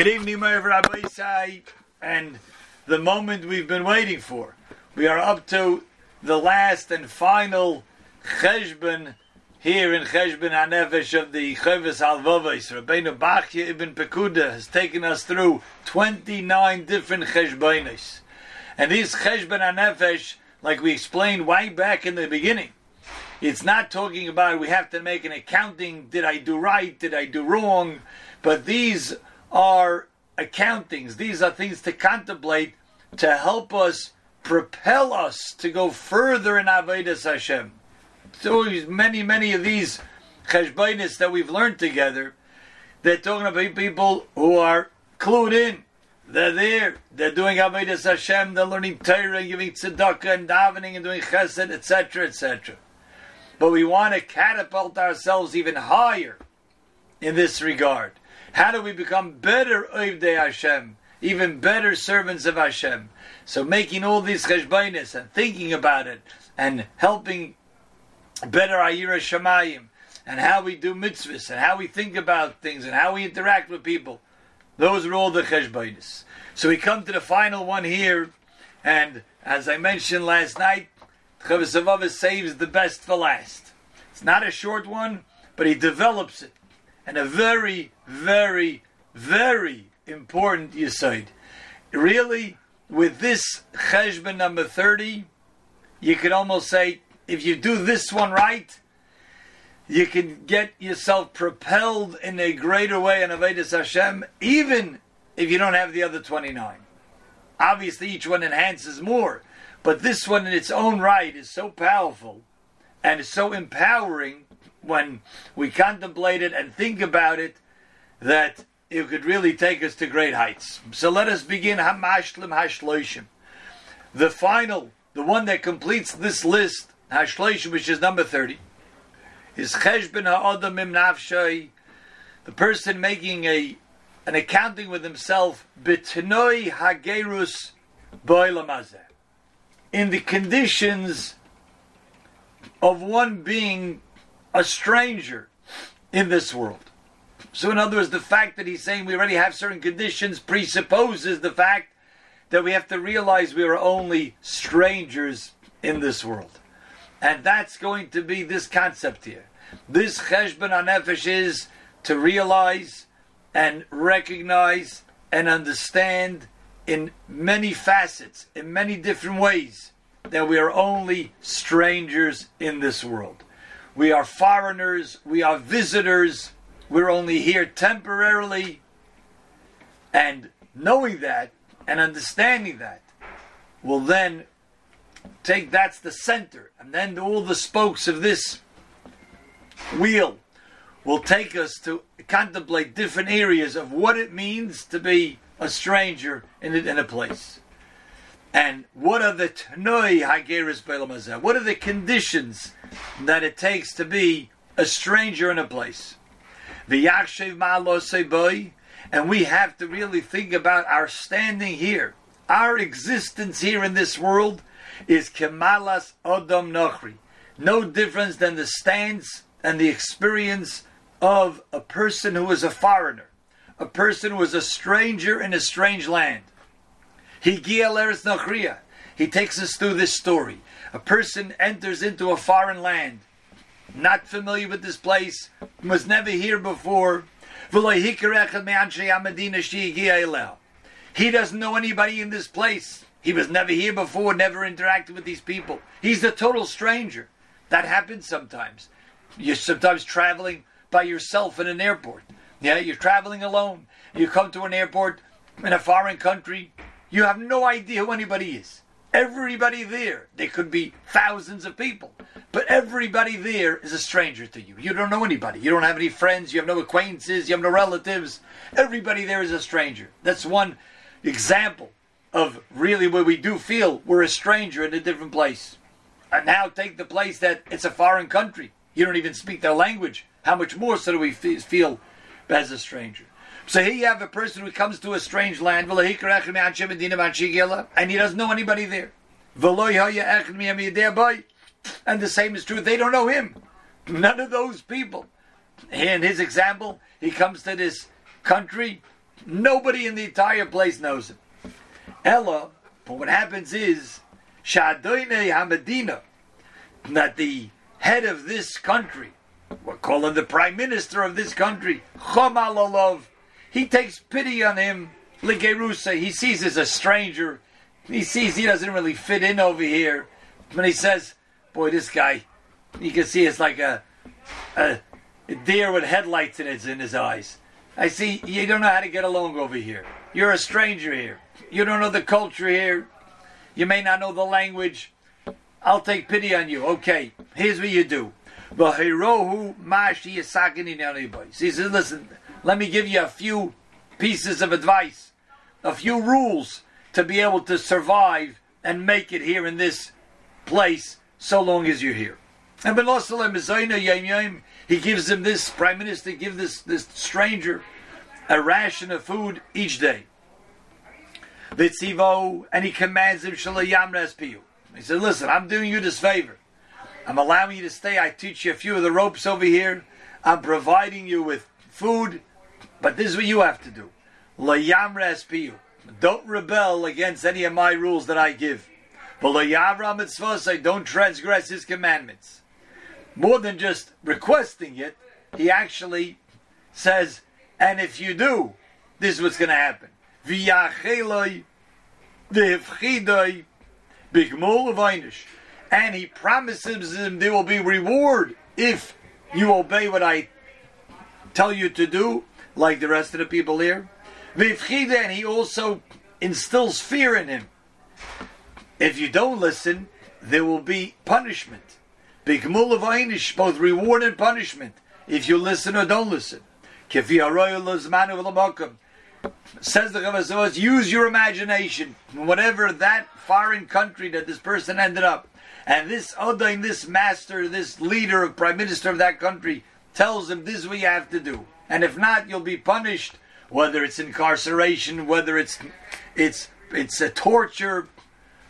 Good evening, my Rabbi Isai, and the moment we've been waiting for. We are up to the last and final cheshbon here in Cheshbon Hanefesh of the Chavis Halvavis. Rabbeinu Bachya ibn Pekuda has taken us through 29 different cheshbonis. And these Cheshbon Hanefesh, like we explained way back in the beginning, it's not talking about we have to make an accounting, did I do right, did I do wrong, but these are accountings. These are things to contemplate to help us propel us to go further in Avodas Hashem. So many, many of these cheshbonis that we've learned together, they're talking about people who are clued in. They're there. They're doing Avodas Hashem. They're learning Torah, giving tzedakah and davening and doing chesed, etc., etc. But we want to catapult ourselves even higher in this regard. How do we become better Oivdei Hashem, even better servants of Hashem? So making all these cheshbonis and thinking about it and helping better Ayira Shemayim and how we do mitzvahs and how we think about things and how we interact with people. Those are all the cheshbonis. So we come to the final one here, and as I mentioned last night, Chavasavava saves the best for last. It's not a short one, but he develops it and a very, very, very important yisoid. Really, with this cheshbon number 30, you could almost say, if you do this one right, you can get yourself propelled in a greater way in Avodas Hashem, even if you don't have the other 29. Obviously, each one enhances more, but this one in its own right is so powerful and is so empowering when we contemplate it and think about it that it could really take us to great heights. So let us begin Hamashlim Hashloishim. The final, the one that completes this list, Hashloishim, which is number 30, is Cheshben Ha'odam Im Nafshay, the person making a an accounting with himself, Bitnoi Hagerus Boilamazeh. In the conditions of one being a stranger in this world. So, in other words, the fact that he's saying we already have certain conditions presupposes the fact that we have to realize we are only strangers in this world. And that's going to be this concept here. This cheshbon nefesh is to realize and recognize and understand in many facets, in many different ways, that we are only strangers in this world. We are foreigners, we are visitors, we're only here temporarily. And knowing that and understanding that will then take that's the center, and then all the spokes of this wheel will take us to contemplate different areas of what it means to be a stranger in a, in a place. And what are the tnoi hageris belamazah? What are the conditions that it takes to be a stranger in a place? The yakshev boy, and we have to really think about our standing here, our existence here in this world is kemalas odom nochri, no difference than the stance and the experience of a person who is a foreigner, a person who is a stranger in a strange land. He He takes us through this story. A person enters into a foreign land, not familiar with this place, was never here before. He doesn't know anybody in this place. He was never here before, never interacted with these people. He's a total stranger. That happens sometimes. You're sometimes traveling by yourself in an airport. Yeah, you're traveling alone. You come to an airport in a foreign country. You have no idea who anybody is. Everybody there, there could be thousands of people, but everybody there is a stranger to you. You don't know anybody. You don't have any friends. You have no acquaintances. You have no relatives. Everybody there is a stranger. That's one example of really where we do feel we're a stranger in a different place. And now take the place that it's a foreign country. You don't even speak their language. How much more so do we feel as a stranger? So here you have a person who comes to a strange land, and he doesn't know anybody there. And the same is true, they don't know him. None of those people. In his example, he comes to this country, Nobody in the entire place knows him. Ella, but what happens is, Hamadina, that the head of this country, we're calling the prime minister of this country, Chomalalov, he takes pity on him, Ligerusa, he sees as a stranger, he sees he doesn't really fit in over here. When he says, boy, this guy, you can see it's like a, a, a deer with headlights in his, in his eyes. I see you don't know how to get along over here. You're a stranger here. You don't know the culture here. You may not know the language. I'll take pity on you. Okay, here's what you do. He says, listen, let me give you a few pieces of advice, a few rules to be able to survive and make it here in this place so long as you're here. And Yayim, he gives him this prime minister, give this this stranger a ration of food each day. Vitzivo, and he commands him shalayam respiyu. He said, "Listen, I'm doing you this favor. I'm allowing you to stay. I teach you a few of the ropes over here. I'm providing you with food, but this is what you have to do. Layam respiyu. Don't rebel against any of my rules that I give. But don't transgress his commandments. More than just requesting it, he actually says, and if you do, this is what's going to happen. And he promises him there will be reward if you obey what I tell you to do, like the rest of the people here. And he also instills fear in him. If you don't listen, there will be punishment. Bigmul of Einish, both reward and punishment, if you listen or don't listen. Says the Chavazos, use your imagination. Whatever that foreign country that this person ended up, and this Odain, this master, this leader, of prime minister of that country, tells him this is what you have to do. And if not, you'll be punished, whether it's incarceration, whether it's it's it's a torture,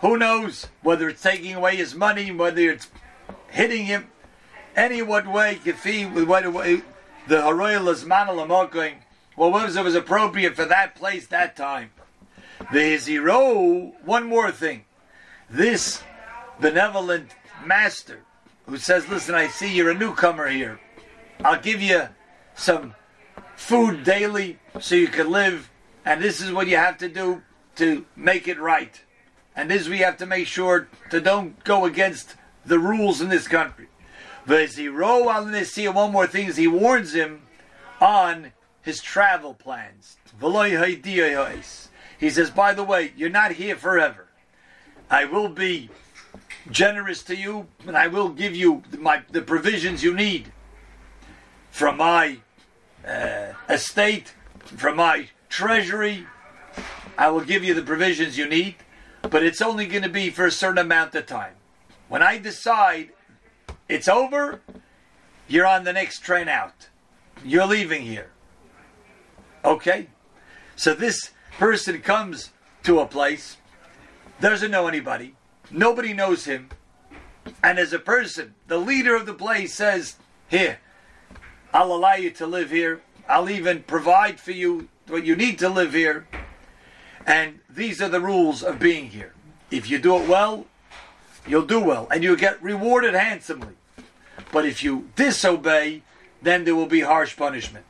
who knows, whether it's taking away his money, whether it's hitting him any what way, kafi, what way, the haroyal is manalamoking, well, what was, it was appropriate for that place, that time. The zero, one more thing. This benevolent master who says, listen, I see you're a newcomer here. I'll give you some food daily so you can live, and this is what you have to do to make it right. And this we have to make sure to don't go against the rules in this country. Veziro al one more thing is he warns him on his travel plans. He says, by the way, you're not here forever. I will be generous to you, and I will give you my, the provisions you need from my uh, estate, from my treasury. I will give you the provisions you need, but it's only going to be for a certain amount of time. When I decide it's over, you're on the next train out. You're leaving here. Okay? So this person comes to a place, doesn't know anybody, nobody knows him, and as a person, the leader of the place says, Here, I'll allow you to live here. I'll even provide for you what you need to live here. And these are the rules of being here. If you do it well, you'll do well and you'll get rewarded handsomely. But if you disobey, then there will be harsh punishment.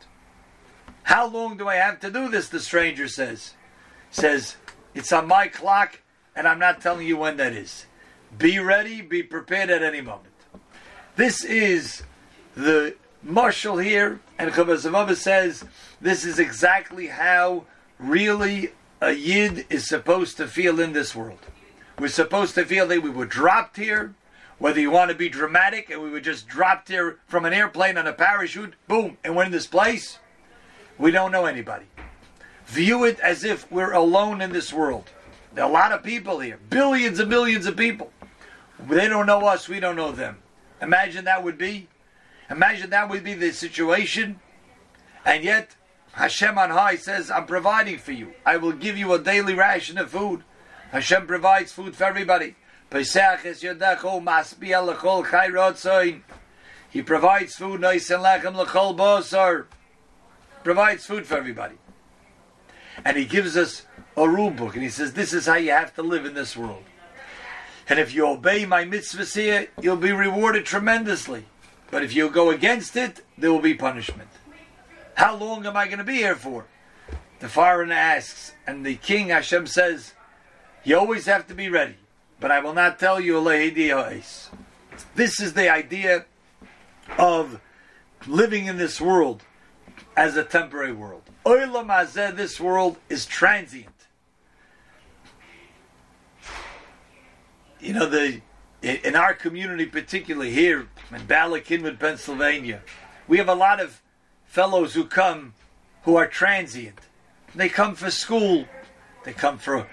How long do I have to do this? The stranger says. Says, it's on my clock and I'm not telling you when that is. Be ready, be prepared at any moment. This is the marshal here, and Chavazavava says this is exactly how really a yid is supposed to feel in this world. We're supposed to feel that we were dropped here, whether you want to be dramatic, and we were just dropped here from an airplane on a parachute, boom, and we're in this place. We don't know anybody. View it as if we're alone in this world. There are a lot of people here, billions and billions of people. They don't know us, we don't know them. Imagine that would be. Imagine that would be the situation. And yet, Hashem on high says, I'm providing for you. I will give you a daily ration of food. Hashem provides food for everybody. He provides food, nice and lechem l'chol bosar. Provides food for everybody. And he gives us a rule book, and he says, This is how you have to live in this world. And if you obey my mitzvahs here, you'll be rewarded tremendously. But if you go against it, there will be punishment. How long am I going to be here for? The foreigner asks, and the king Hashem says, You always have to be ready, but I will not tell you This is the idea of living in this world as a temporary world. This world is transient. You know, the in our community, particularly here in Bala Cynwyd, Pennsylvania, we have a lot of fellows who come who are transient. They come for school. They come for a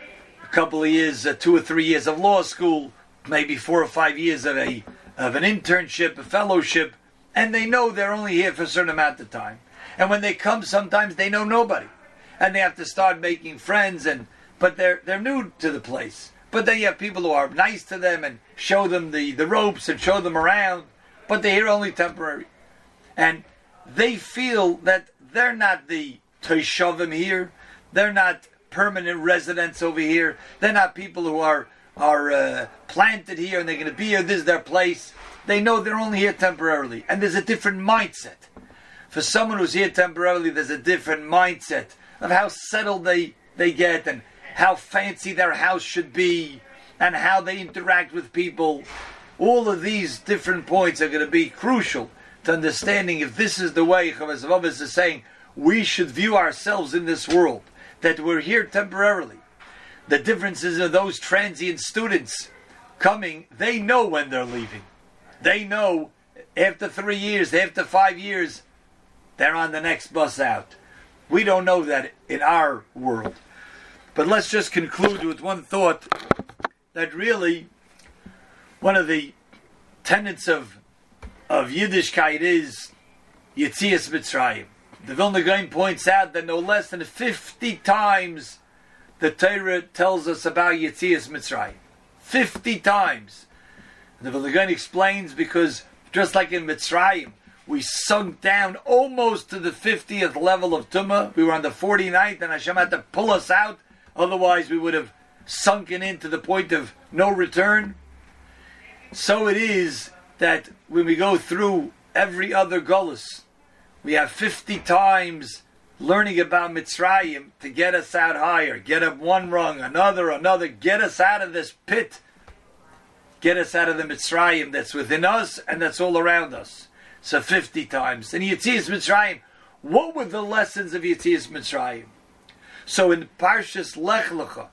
couple of years, uh, two or three years of law school, maybe four or five years of a of an internship, a fellowship, and they know they're only here for a certain amount of time. And when they come, sometimes they know nobody, and they have to start making friends. And but they're they're new to the place. But then you have people who are nice to them and show them the, the ropes and show them around, but they're here only temporary. And they feel that they're not the Toshavim here, they're not permanent residents over here, they're not people who are, are uh, planted here and they're going to be here, this is their place. They know they're only here temporarily. And there's a different mindset. For someone who's here temporarily, there's a different mindset of how settled they, they get and how fancy their house should be, and how they interact with people. All of these different points are going to be crucial to understanding if this is the way Chavaz Avos is saying we should view ourselves in this world, that we're here temporarily. The differences of those transient students coming, they know when they're leaving. They know after three years, after five years, they're on the next bus out. We don't know that in our world. But let's just conclude with one thought that really one of the tenets of of Yiddishkeit is Yitzias Mitzrayim. The Vilna Gaon points out that no less than 50 times the Torah tells us about Yitzias Mitzrayim. 50 times. The Vilna Gaon explains because just like in Mitzrayim, we sunk down almost to the 50th level of Tumah. We were on the 49th and Hashem had to pull us out Otherwise, we would have sunken into the point of no return. So it is that when we go through every other gullus, we have 50 times learning about Mitzrayim to get us out higher, get up one rung, another, another, get us out of this pit, get us out of the Mitzrayim that's within us and that's all around us. So 50 times. And Yitzias Mitzrayim, what were the lessons of Yitzias Mitzrayim? So in Parshas Lech Lecha,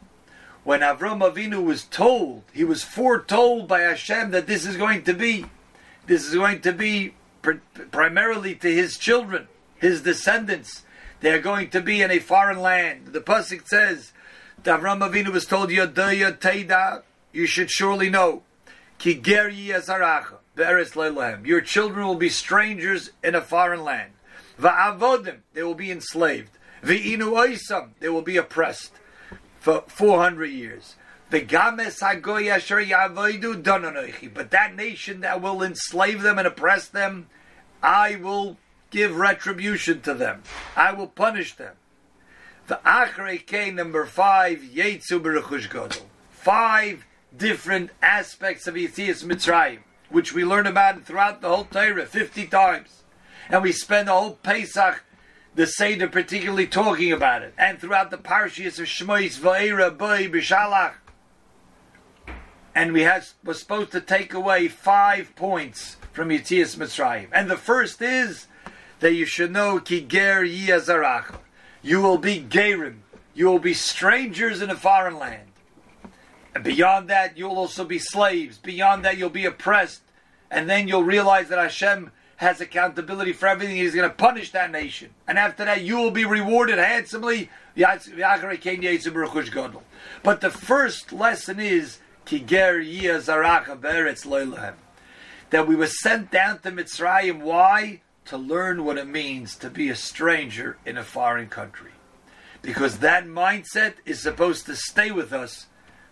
when Avram Avinu was told, he was foretold by Hashem that this is going to be, this is going to be pr- primarily to his children, his descendants. They are going to be in a foreign land. The pasuk says, Avram Avinu was told, Yodaya Teida, you should surely know, Ki ger Your children will be strangers in a foreign land. Va'avodim, they will be enslaved. Ve'inu oisam, they will be oppressed for 400 years. But that nation that will enslave them and oppress them, I will give retribution to them. I will punish them. The Achrei number five, Yetzu Godel. Five different aspects of Yetzias Mitzrayim, which we learn about throughout the whole Torah 50 times. And we spend the whole Pesach the Seder particularly talking about it, and throughout the parshas of Shmois, Va'era, Boi, Bishalach. And we have, we're supposed to take away five points from Yitzias Mitzrayim. And the first is that you should know Ki Ger. You will be Gerim. You will be strangers in a foreign land. And beyond that, you'll also be slaves. Beyond that, you'll be oppressed. And then you'll realize that Hashem has accountability for everything. He's going to punish that nation. And after that, you will be rewarded handsomely. But the first lesson is that we were sent down to Mitzrayim. Why? To learn what it means to be a stranger in a foreign country. Because that mindset is supposed to stay with us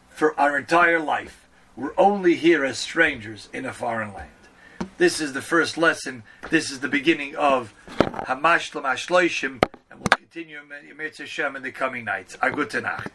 for our entire life. We're only here as strangers in a foreign land. This is the first lesson. This is the beginning of Hamashlim Hashloishim, and we'll continue. Mitzvah in the coming nights. A gute Nacht.